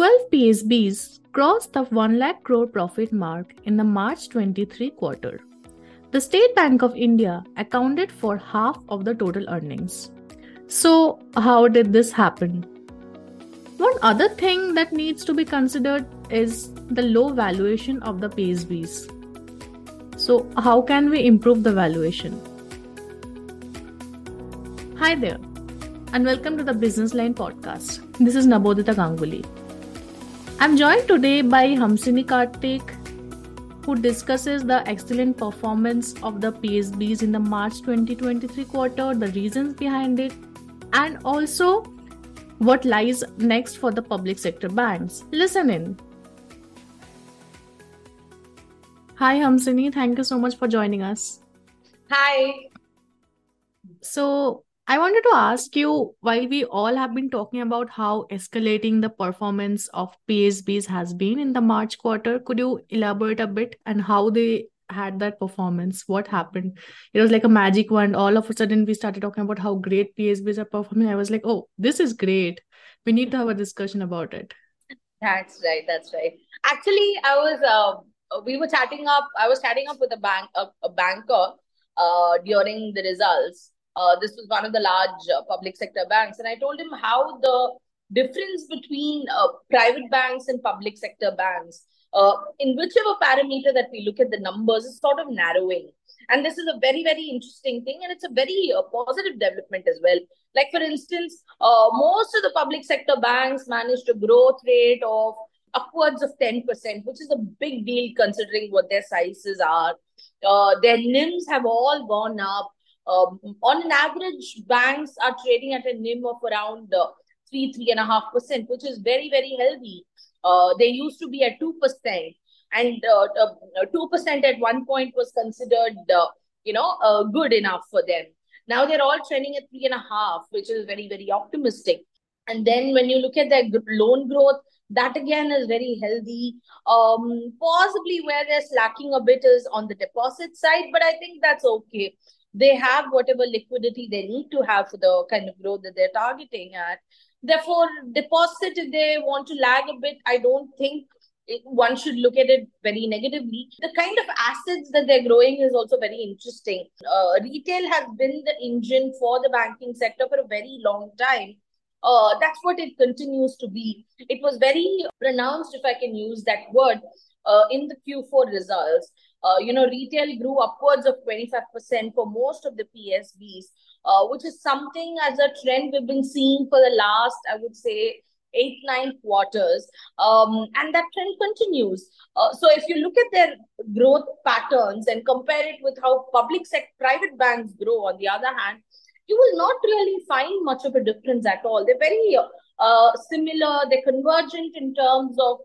12 PSBs crossed the 1 lakh crore profit mark in the March 23 quarter. The State Bank of India accounted for half of the total earnings. So, how did this happen? One other thing that needs to be considered is the low valuation of the PSBs. So, how can we improve the valuation? Hi there, and welcome to the Business Line podcast. This is Nabodita Ganguly. I'm joined today by Hamsini Karthik, who discusses the excellent performance of the PSBs in the March 2023 quarter, the reasons behind it, and also what lies next for the public sector banks. Listen in. Hi, Hamsini. Thank you so much for joining us. Hi. So, I wanted to ask you while we all have been talking about how escalating the performance of PSBs has been in the March quarter, could you elaborate a bit and how they had that performance? What happened? It was like a magic wand. All of a sudden, we started talking about how great PSBs are performing. I was like, oh, this is great. We need to have a discussion about it. That's right. That's right. Actually, I was, uh, we were chatting up, I was chatting up with a bank, a, a banker uh, during the results uh, this was one of the large uh, public sector banks. And I told him how the difference between uh, private banks and public sector banks, uh, in whichever parameter that we look at the numbers, is sort of narrowing. And this is a very, very interesting thing. And it's a very uh, positive development as well. Like, for instance, uh, most of the public sector banks managed a growth rate of upwards of 10%, which is a big deal considering what their sizes are. their NIMs have all gone up um, on an average, banks are trading at a NIM of around uh, three, three and a half percent, which is very, very healthy. Uh, they used to be at two percent, and uh, uh, two percent at one point was considered, uh, you know, uh, good enough for them. Now they're all trending at three and a half, which is very, very optimistic. And then when you look at their loan growth, that again is very healthy. Um, possibly where they're slacking a bit is on the deposit side, but I think that's okay they have whatever liquidity they need to have for the kind of growth that they're targeting at. Therefore, deposit, if they want to lag a bit, I don't think one should look at it very negatively. The kind of assets that they're growing is also very interesting. Uh, retail has been the engine for the banking sector for a very long time. Uh, that's what it continues to be. It was very pronounced, if I can use that word, uh, in the Q4 results. Uh, you know, retail grew upwards of 25% for most of the PSBs, uh, which is something as a trend we've been seeing for the last, I would say, eight, nine quarters. Um, and that trend continues. Uh, so if you look at their growth patterns and compare it with how public sector, private banks grow, on the other hand, you will not really find much of a difference at all. They're very uh, similar, they're convergent in terms of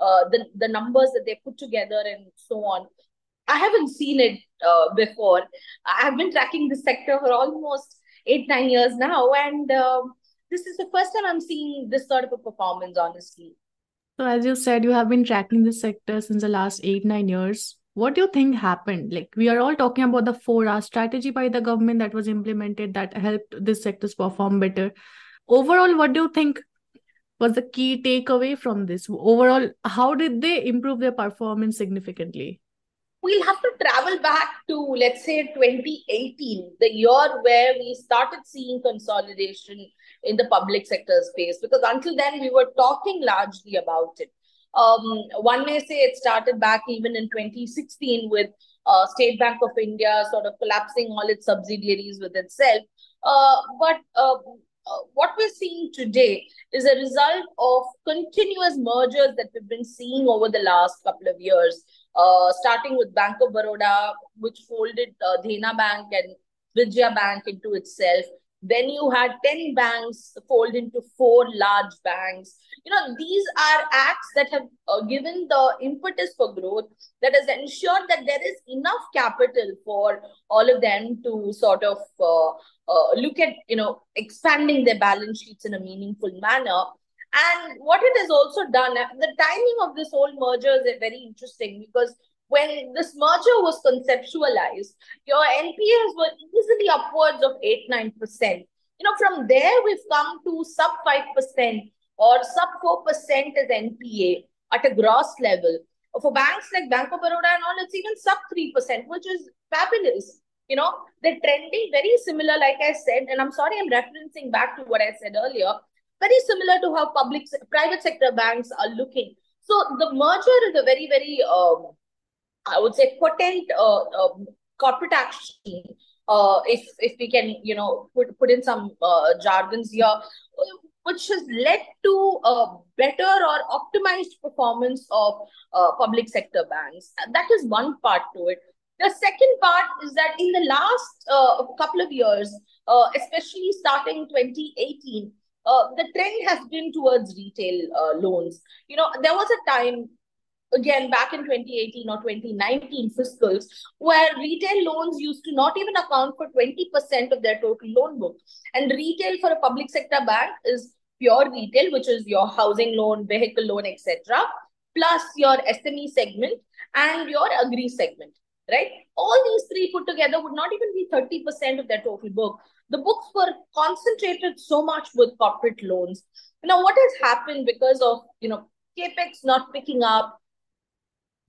uh, the the numbers that they put together and so on. I haven't seen it uh, before. I've been tracking this sector for almost eight nine years now, and uh, this is the first time I'm seeing this sort of a performance. Honestly. So, as you said, you have been tracking this sector since the last eight nine years. What do you think happened? Like we are all talking about the four R strategy by the government that was implemented that helped this sectors perform better. Overall, what do you think was the key takeaway from this? Overall, how did they improve their performance significantly? We'll have to travel back to, let's say, 2018, the year where we started seeing consolidation in the public sector space, because until then we were talking largely about it. Um, one may say it started back even in 2016 with uh, State Bank of India sort of collapsing all its subsidiaries with itself. Uh, but uh, what we're seeing today is a result of continuous mergers that we've been seeing over the last couple of years, uh, starting with Bank of Baroda, which folded uh, Dena Bank and Vijaya Bank into itself, then you had 10 banks fold into four large banks. You know, these are acts that have uh, given the impetus for growth that has ensured that there is enough capital for all of them to sort of uh, uh, look at, you know, expanding their balance sheets in a meaningful manner. And what it has also done, the timing of this whole merger is very interesting because when this merger was conceptualized, your NPAs were easily upwards of 8 9%. You know, from there, we've come to sub 5%. or sub 4% as NPA at a gross level. For banks like Bank of Baroda and all, it's even sub 3%, which is fabulous. You know, they're trending very similar, like I said, and I'm sorry I'm referencing back to what I said earlier, very similar to how public private sector banks are looking. So the merger is a very, very, um, I would say, potent uh, uh, corporate action. Uh, if if we can, you know, put put in some uh, jargons here, which has led to a better or optimized performance of uh, public sector banks. That is one part to it. The second part is that in the last uh, couple of years, especially starting 2018, uh, the trend has been towards retail loans. You know, there was a time again back in 2018 or 2019 fiscals where retail loans used to not even account for 20% of their total loan book. And retail for a public sector bank is pure retail which is your housing loan vehicle loan etc plus your sme segment and your agri segment right? All these three put together would not even be 30% of their total book. The books were concentrated so much with corporate loans. Now what has happened because of you know capex not picking up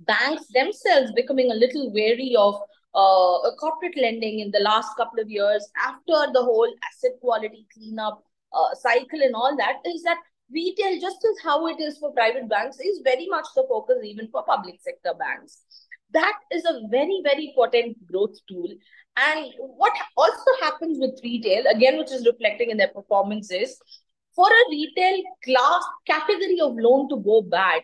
banks themselves becoming a little wary of uh, corporate lending in the last couple of years after the whole asset quality cleanup uh, cycle and all that is that retail, just as how it is for private banks, is very much the focus even for public sector banks. That is a very, very potent growth tool. And what also happens with retail, again, which is reflecting in their performance, is for a retail class category of loan to go bad,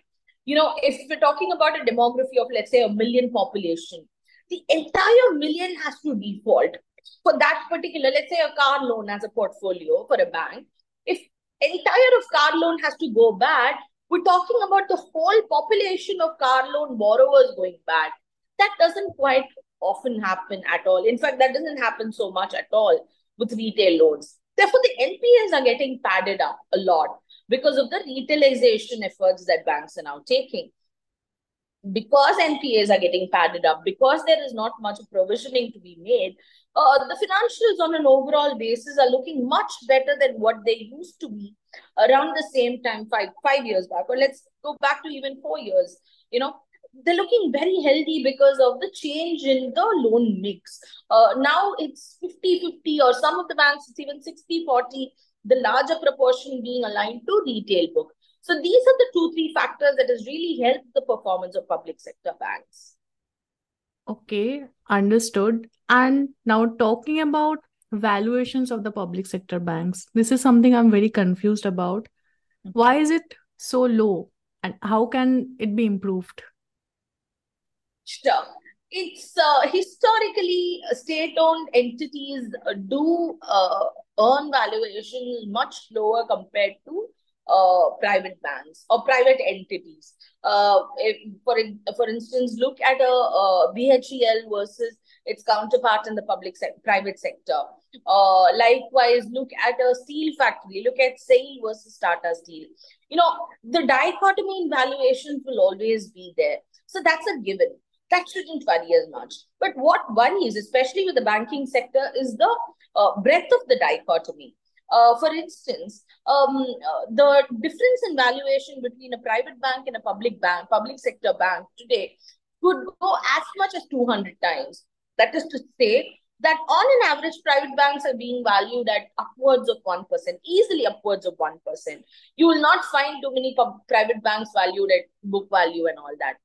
you know, if we're talking about a demography of, let's say, a million population, the entire million has to default for that particular, let's say, a car loan as a portfolio for a bank. If entire of car loan has to go bad, we're talking about the whole population of car loan borrowers going bad. That doesn't quite often happen at all. In fact, that doesn't happen so much at all with retail loans. Therefore, the NPAs are getting padded up a lot because of the retailization efforts that banks are now taking. Because NPAs are getting padded up, because there is not much provisioning to be made, uh, the financials on an overall basis are looking much better than what they used to be around the same time five five years back. Or let's go back to even four years. You know they're looking very healthy because of the change in the loan mix. Uh, now it's 50 50 or some of the banks it's even 60 40 the larger proportion being aligned to retail book. So these are the two, three factors that has really helped the performance of public sector banks. Okay, understood. And now talking about valuations of the public sector banks, this is something I'm very confused about. Mm-hmm. Why is it so low and how can it be improved? Sure. It's uh, historically state owned entities do uh, earn is much lower compared to uh, private banks or private entities. Uh, if, for for instance, look at a, a BHEL versus its counterpart in the public se- private sector. Uh, likewise, look at a steel factory. Look at SAIL versus Tata Steel. You know, the dichotomy in valuations will always be there. So that's a given. That shouldn't worry as much. But what worries, especially with the banking sector, is the uh, breadth of the dichotomy. Uh, for instance, um, uh, the difference in valuation between a private bank and a public bank, public sector bank today could go as much as 200 times. That is to say that on an average, private banks are being valued at upwards of 1%, easily upwards of 1%. You will not find too many private banks valued at book value and all that.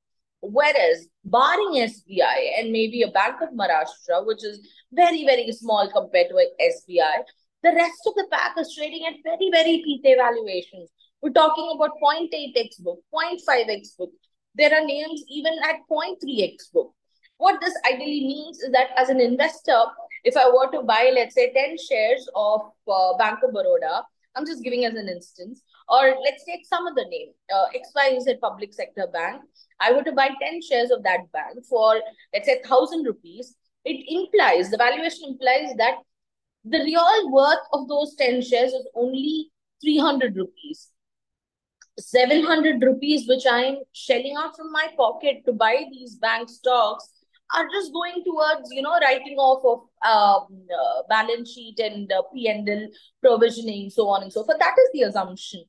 Whereas, barring SBI and maybe a Bank of Maharashtra, which is very, very small compared to SBI, the rest of the pack is trading at very, very PTA valuations. We're talking about 0.8x book, 0.5x book. There are names even at 0.3x book. What this ideally means is that as an investor, if I were to buy, let's say, 10 shares of uh, Bank of Baroda, I'm just giving as an instance, or let's take some other name, uh, XYZ Public Sector Bank. I were to buy 10 shares of that bank for, let's say, 1,000 rupees. It implies, the valuation implies that the real worth of those 10 shares is only 300 rupees. 700 rupees, which I'm shelling out from my pocket to buy these bank stocks, are just going towards, you know, writing off of um, uh, balance sheet and uh, P&L provisioning, so on and so forth. That is the assumption.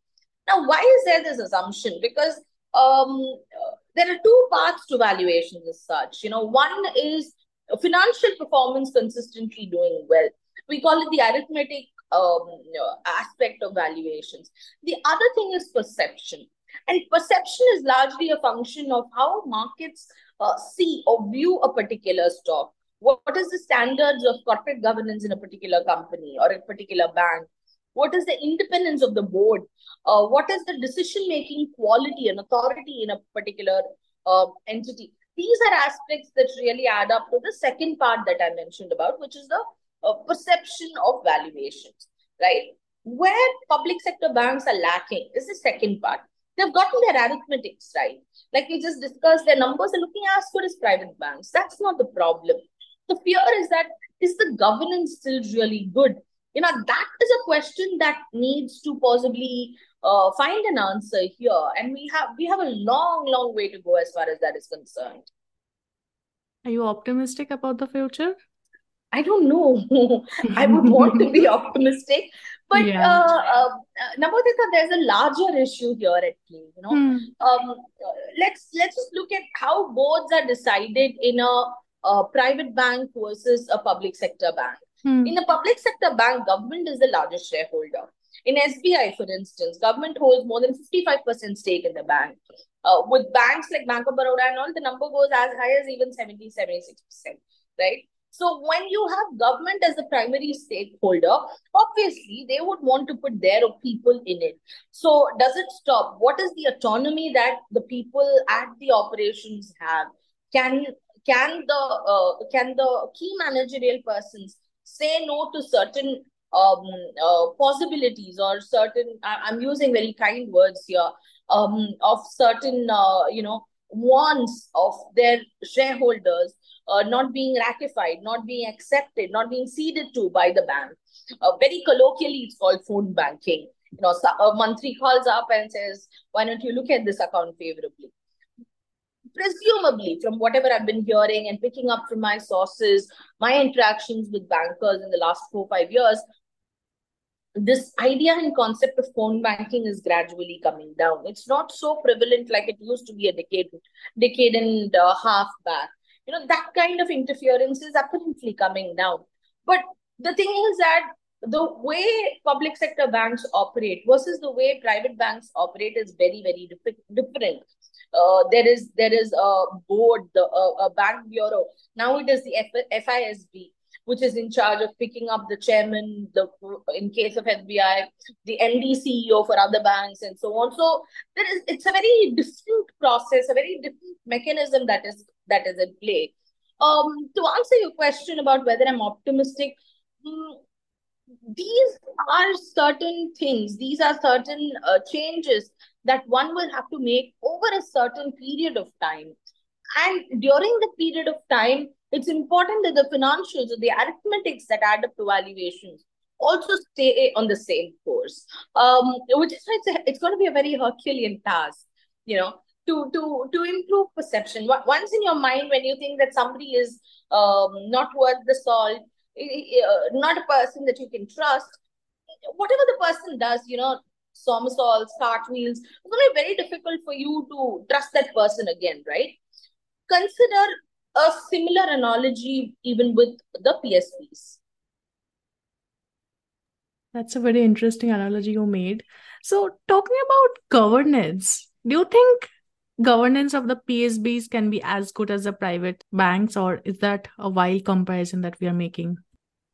Now, why is there this assumption? Because um, there are two paths to valuations as such. You know, one is financial performance consistently doing well. We call it the arithmetic um, aspect of valuations. The other thing is perception. And perception is largely a function of how markets uh, see or view a particular stock. What, what is the standards of corporate governance in a particular company or a particular bank? What is the independence of the board? Uh, what is the decision making quality and authority in a particular uh, entity? These are aspects that really add up to the second part that I mentioned about, which is the uh, perception of valuations, right? Where public sector banks are lacking is the second part. They've gotten their arithmetics right. Like we just discussed, their numbers are looking as good as private banks. That's not the problem. The fear is that is the governance still really good? You know, that is a question that needs to possibly uh, find an answer here. And we have we have a long, long way to go as far as that is concerned. Are you optimistic about the future? I don't know. I would want to be optimistic, but yeah. uh, uh, there's a larger issue here at play. You know, hmm. um, let's let's just look at how boards are decided in a, a private bank versus a public sector bank. Hmm. In the public sector bank, government is the largest shareholder. In SBI, for instance, government holds more than 55% stake in the bank. Uh, with banks like Bank of Baroda and all, the number goes as high as even 70, 76%, right? So when you have government as the primary stakeholder, obviously they would want to put their people in it. So does it stop? What is the autonomy that the people at the operations have? Can can the uh, can the key managerial persons say no to certain um, uh, possibilities or certain i'm using very kind words here um, of certain uh, you know wants of their shareholders uh, not being ratified not being accepted not being ceded to by the bank. Uh, very colloquially it's called phone banking. You know a monthly calls up and says why don't you look at this account favorably presumably from whatever I've been hearing and picking up from my sources, my interactions with bankers in the last four, five years, this idea and concept of phone banking is gradually coming down. It's not so prevalent like it used to be a decade, decade and a half back. You know, that kind of interference is apparently coming down. But the thing is that the way public sector banks operate versus the way private banks operate is very, very different. Uh, there is there is a board, the uh, a bank bureau. Now it is the F- FISB which is in charge of picking up the chairman, the in case of SBI, the MD CEO for other banks, and so on. So there is it's a very different process, a very different mechanism that is that is in play. Um, to answer your question about whether I'm optimistic, um, these are certain things, these are certain uh, changes that one will have to make over a certain period of time. And during the period of time, it's important that the financials or the arithmetics that add up to valuations also stay on the same course, um, which is it's, it's going to be a very Herculean task, you know, to to to improve perception. Once in your mind, when you think that somebody is um, not worth the salt, uh, not a person that you can trust, whatever the person does, you know, somersaults, cartwheels, it's going to be very difficult for you to trust that person again, right? Consider a similar analogy even with the PSBs. That's a very interesting analogy you made. So, talking about governance, do you think governance of the PSBs can be as good as the private banks, or is that a wild comparison that we are making?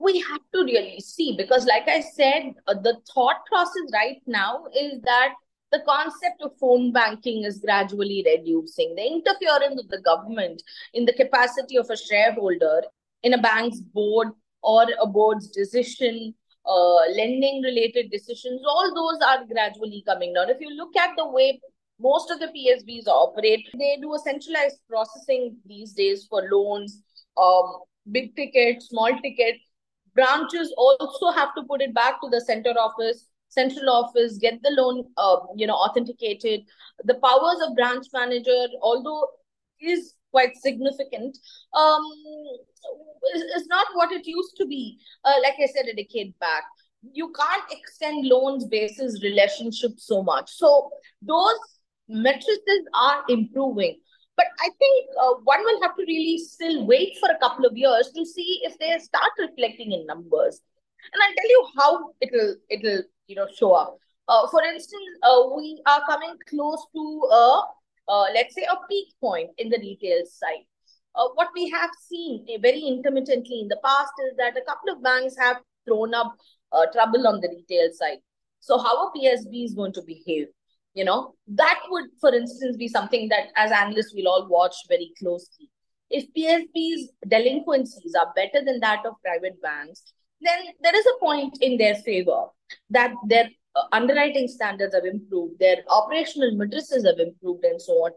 We have to really see because, like I said, uh, the thought process right now is that the concept of phone banking is gradually reducing. The interference of the government in the capacity of a shareholder in a bank's board or a board's decision, uh, lending related decisions, all those are gradually coming down. If you look at the way most of the PSBs operate, they do a centralized processing these days for loans, um, big ticket, small ticket. Branches also have to put it back to the center office central office, get the loan, uh, you know, authenticated. The powers of branch manager, although is quite significant, um, is, not what it used to be. Uh, like I said, a decade back. you can't extend loans basis relationships so much. So those matrices are improving. But I think uh, one will have to really still wait for a couple of years to see if they start reflecting in numbers. And I'll tell you how it'll it'll you know show up. Uh, for instance, uh, we are coming close to a uh, let's say a peak point in the retail side. Uh, what we have seen uh, very intermittently in the past is that a couple of banks have thrown up uh, trouble on the retail side. So how a PSB is going to behave? You know, that would, for instance, be something that as analysts we'll all watch very closely. If PSB's delinquencies are better than that of private banks, then there is a point in their favor that their uh, underwriting standards have improved, their operational matrices have improved, and so on.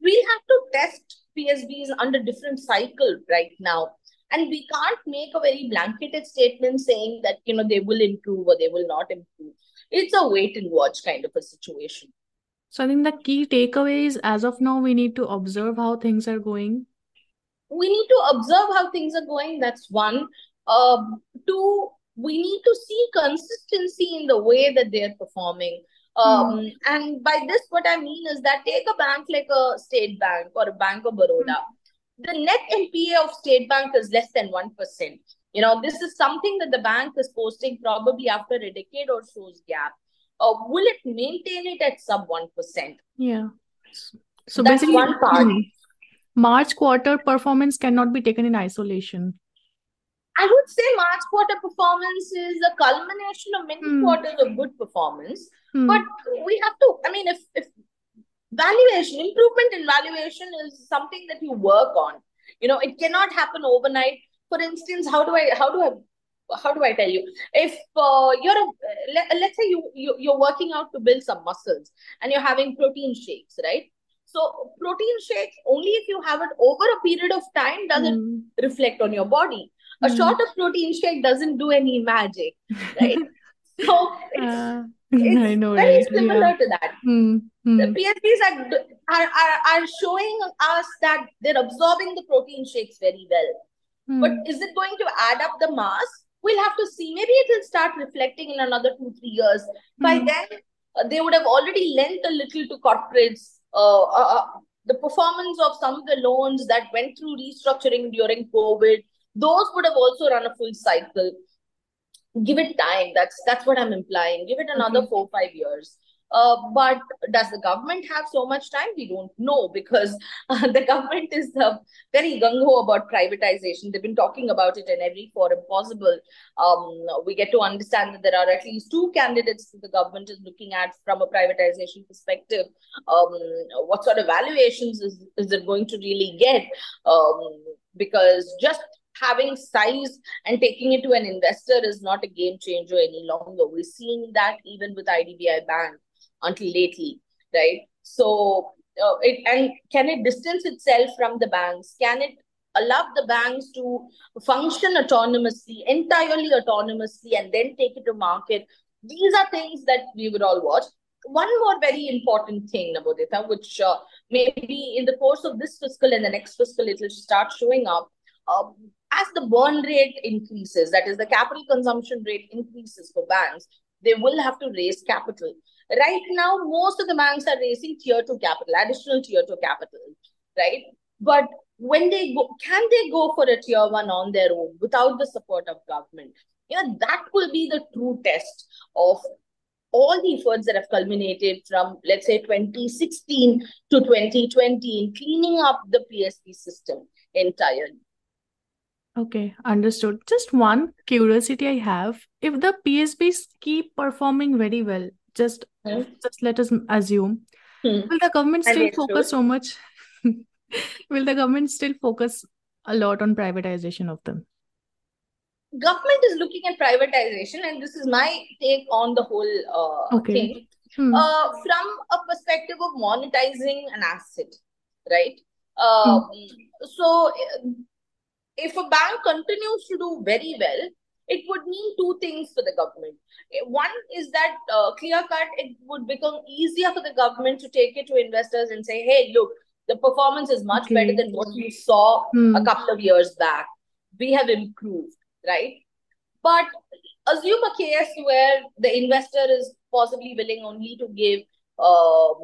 We have to test PSBs under different cycles right now and we can't make a very blanketed statement saying that you know they will improve or they will not improve it's a wait and watch kind of a situation so i think the key takeaway is as of now we need to observe how things are going we need to observe how things are going that's one um, two we need to see consistency in the way that they're performing um, mm. and by this what i mean is that take a bank like a state bank or a bank of baroda mm the net NPA of State Bank is less than 1%. You know, this is something that the bank is posting probably after a decade or so's gap. Uh, will it maintain it at sub 1%? Yeah. So That's basically, one part. Hmm, March quarter performance cannot be taken in isolation. I would say March quarter performance is a culmination of many mm. quarters of good performance. Mm. But we have to, I mean, if, if valuation improvement in valuation is something that you work on you know it cannot happen overnight for instance how do i how do i how do I tell you? If uh, you're a, let, let's say you, you you're working out to build some muscles and you're having protein shakes, right? So protein shakes only if you have it over a period of time does it mm. reflect on your body. A mm. shot of protein shake doesn't do any magic, right? so uh, it's I know, very right? similar yeah. to that. Mm. Hmm. The PSBs are, are, are, are showing us that they're absorbing the protein shakes very well. Hmm. But is it going to add up the mass? We'll have to see. Maybe it will start reflecting in another two, three years. By hmm. then, uh, they would have already lent a little to corporates. Uh, uh, uh, the performance of some of the loans that went through restructuring during COVID, those would have also run a full cycle. Give it time. That's that's what I'm implying. Give it another four, five years. Uh, but does the government have so much time? We don't know because uh, the government is uh, very gung ho about privatization. They've been talking about it in every forum possible. Um, we get to understand that there are at least two candidates that the government is looking at from a privatization perspective. Um, what sort of valuations is, is it going to really get? Um, because just having size and taking it to an investor is not a game changer any longer. We're seeing that even with IDBI Bank until lately, right? So, uh, it and can it distance itself from the banks? Can it allow the banks to function autonomously, entirely autonomously, and then take it to market? These are things that we would all watch. One more very important thing, Nabodita, which uh, maybe in the course of this fiscal and the next fiscal, it will start showing up. Um, as the burn rate increases, that is, the capital consumption rate increases for banks, they will have to raise capital. Right now, most of the banks are raising tier two capital, additional tier two capital, right? But when they go, can they go for a tier one on their own without the support of government? You know, that will be the true test of all the efforts that have culminated from, let's say, 2016 to 2020 in cleaning up the PSB system entirely. Okay, understood. Just one curiosity I have. If the PSBs keep performing very well, just hmm. just let us assume hmm. will the government still focus so much will the government still focus a lot on privatization of them government is looking at privatization and this is my take on the whole uh, okay. thing hmm. uh, from a perspective of monetizing an asset right uh, so uh, if a bank continues to do very well it would mean two things for the government. One is that uh, clear cut, it would become easier for the government to take it to investors and say, hey, look, the performance is much okay. better than what you saw hmm. a couple of years back. We have improved, right? But assume a case where the investor is possibly willing only to give um,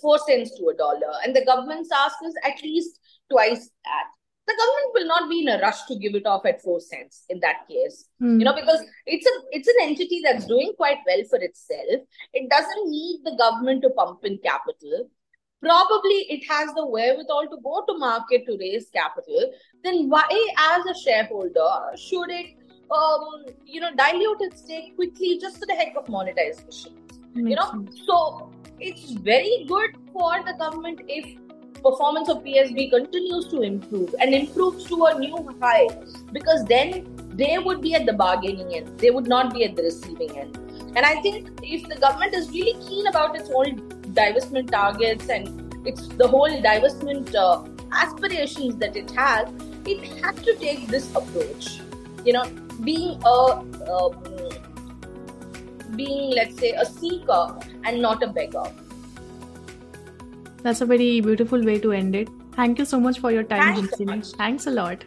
four cents to a dollar, and the government's ask is at least twice that. The government will not be in a rush to give it off at four cents in that case, mm. you know, because it's a it's an entity that's doing quite well for itself. It doesn't need the government to pump in capital probably it has the wherewithal to go to market to raise capital, then why, as a shareholder, should it, um, you know, dilute its stake quickly just for the heck of monetization? You know, sense. so it's very good for the government if performance of PSB continues to improve and improves to a new high, because then they would be at the bargaining end, they would not be at the receiving end. And I think if the government is really keen about its own divestment targets and it's the whole divestment uh, aspirations that it has, it has to take this approach. You know, being a um, being let's say a seeker and not a beggar. That's a very beautiful way to end it. Thank you so much for your time, Thanks, so Thanks a lot.